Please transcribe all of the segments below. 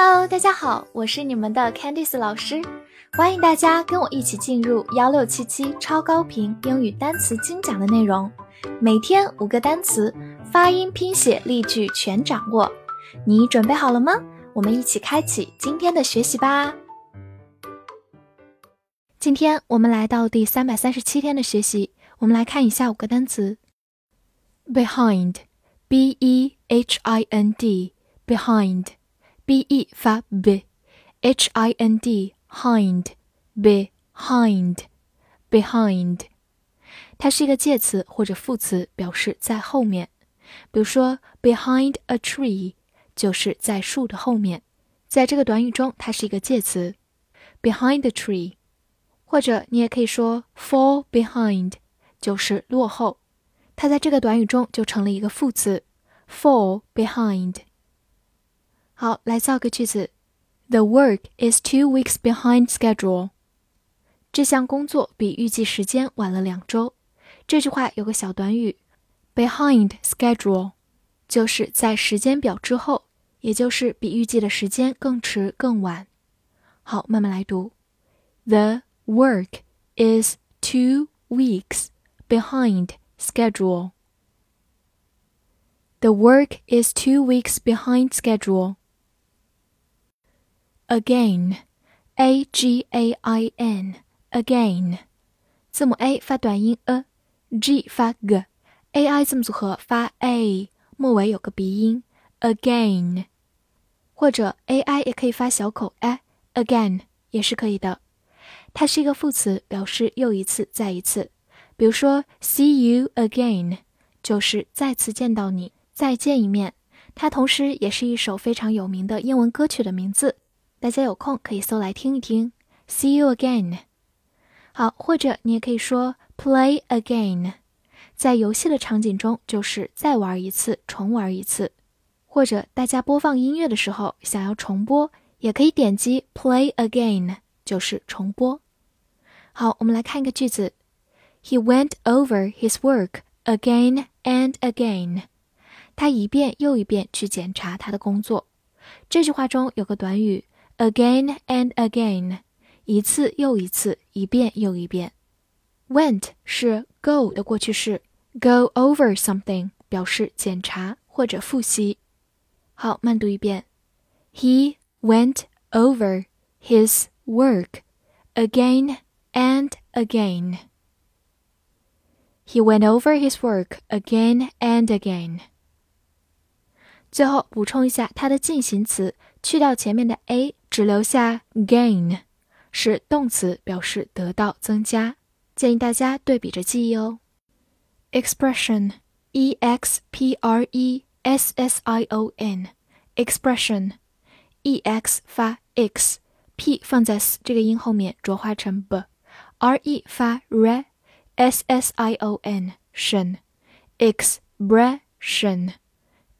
Hello，大家好，我是你们的 Candice 老师，欢迎大家跟我一起进入幺六七七超高频英语单词精讲的内容，每天五个单词，发音、拼写、例句全掌握，你准备好了吗？我们一起开启今天的学习吧。今天我们来到第三百三十七天的学习，我们来看一下五个单词：behind，b e h i n d，behind。B e 发 b，h i n d hind behind behind，它是一个介词或者副词，表示在后面。比如说 behind a tree 就是在树的后面，在这个短语中它是一个介词 behind the tree，或者你也可以说 fall behind 就是落后，它在这个短语中就成了一个副词 fall behind。好，来造个句子：The work is two weeks behind schedule。这项工作比预计时间晚了两周。这句话有个小短语，behind schedule，就是在时间表之后，也就是比预计的时间更迟更晚。好，慢慢来读：The work is two weeks behind schedule. The work is two weeks behind schedule. Again, a g a i n, again，字母 a 发短音 a，g 发 g，a i 字母组合发 a，末尾有个鼻音 again，或者 a i 也可以发小口 a，again 也是可以的。它是一个副词，表示又一次、再一次。比如说 see you again，就是再次见到你，再见一面。它同时也是一首非常有名的英文歌曲的名字。大家有空可以搜来听一听。See you again。好，或者你也可以说 play again，在游戏的场景中就是再玩一次，重玩一次。或者大家播放音乐的时候想要重播，也可以点击 play again，就是重播。好，我们来看一个句子：He went over his work again and again。他一遍又一遍去检查他的工作。这句话中有个短语。Again and again，一次又一次，一遍又一遍。Went 是 go 的过去式，go over something 表示检查或者复习。好，慢读一遍。He went over his work again and again. He went over his work again and again. 最后补充一下它的进行词，去掉前面的 a。 只留下 gain，是动词，表示得到、增加。建议大家对比着记忆哦。expression e x p r e s s i o n expression e x 发 x p 放在这个音后面浊化成 b r e 发 r e s s i o n shn expression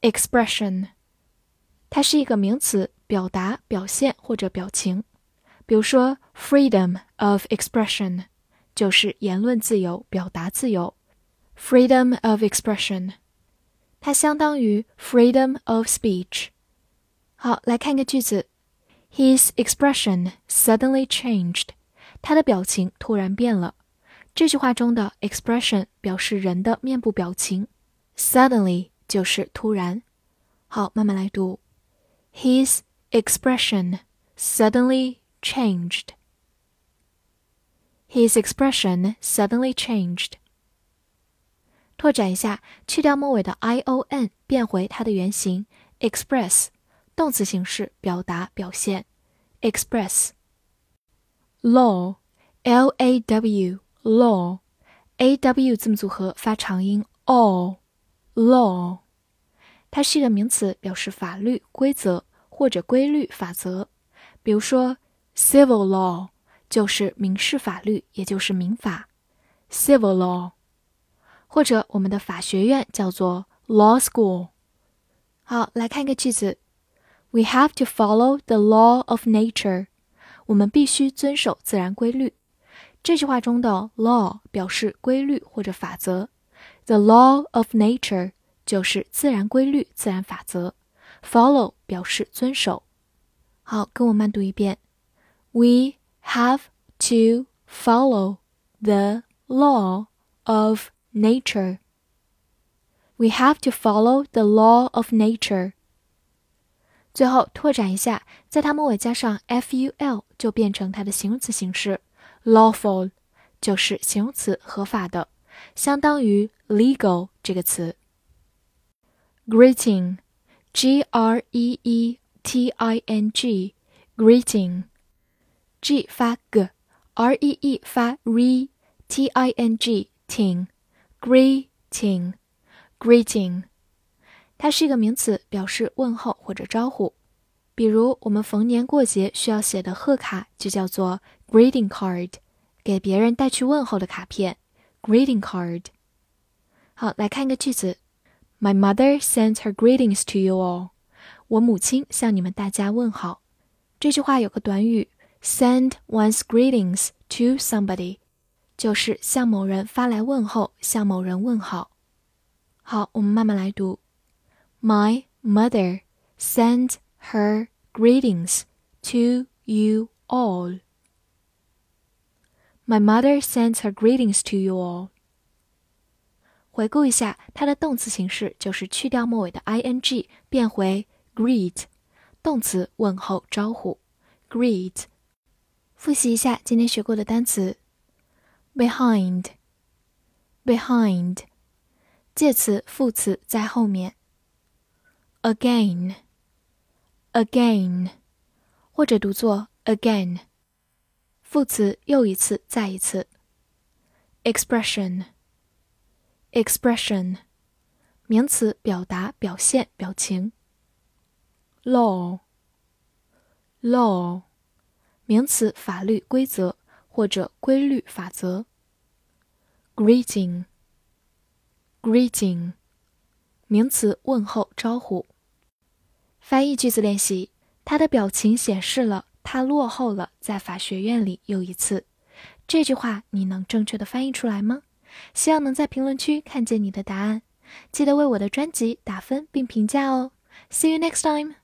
expression 它是一个名词。表达、表现或者表情，比如说，freedom of expression 就是言论自由、表达自由。freedom of expression，它相当于 freedom of speech。好，来看一个句子：His expression suddenly changed。他的表情突然变了。这句话中的 expression 表示人的面部表情，suddenly 就是突然。好，慢慢来读：His expression suddenly changed. His expression suddenly changed. 拓展一下，去掉末尾的 i o n，变回它的原形 express，动词形式，表达、表现。express。law，l a w，law，a w 字母组合发长音 o，law，它是一个名词，表示法律、规则。 或者规律、法则，比如说，civil law 就是民事法律，也就是民法，civil law，或者我们的法学院叫做 law school。好，来看一个句子：We have to follow the law of nature。我们必须遵守自然规律。这句话中的 law 表示规律或者法则，the law of nature 就是自然规律、自然法则。Follow 表示遵守。 好，跟我慢读一遍。We have to follow the law of nature. We have to follow the law of nature. 最后拓展一下，在它末尾加上 ful 就变成它的形容词形式，lawful 就是形容词合法的，相当于 legal 这个词。 greeting，g r e e t i n g，greeting，g 发 g，r e e 发 r，t i n g ting，greeting，greeting。它是一个名词，表示问候或者招呼。比如，我们逢年过节需要写的贺卡就叫做 greeting card，给别人带去问候的卡片 greeting card。好，来看一个句子 ：My mother sends her greetings to you all。我母亲向你们大家问好。这句话有个短语 send one's greetings to somebody，就是向某人发来问候，向某人问好。好，我们慢慢来读。My mother sends her greetings to you all. My mother sends her greetings to you all. 回顾一下，它的动词形式就是去掉末尾的 ing，变回 greet，动词问候招呼，greet。复习一下今天学过的单词，behind，behind，介词副词在后面。again，again，或者读作 again，副词又一次，再一次。expression expression，expression，名词表达、表现、表情。law，law，名词法律、规则或者规律、法则。greeting，greeting。名词问候招呼。翻译句子练习：他的表情显示了他落后了，在法学院里又一次。这句话你能正确的翻译出来吗？希望能在评论区看见你的答案。记得为我的专辑打分并评价哦。See you next time.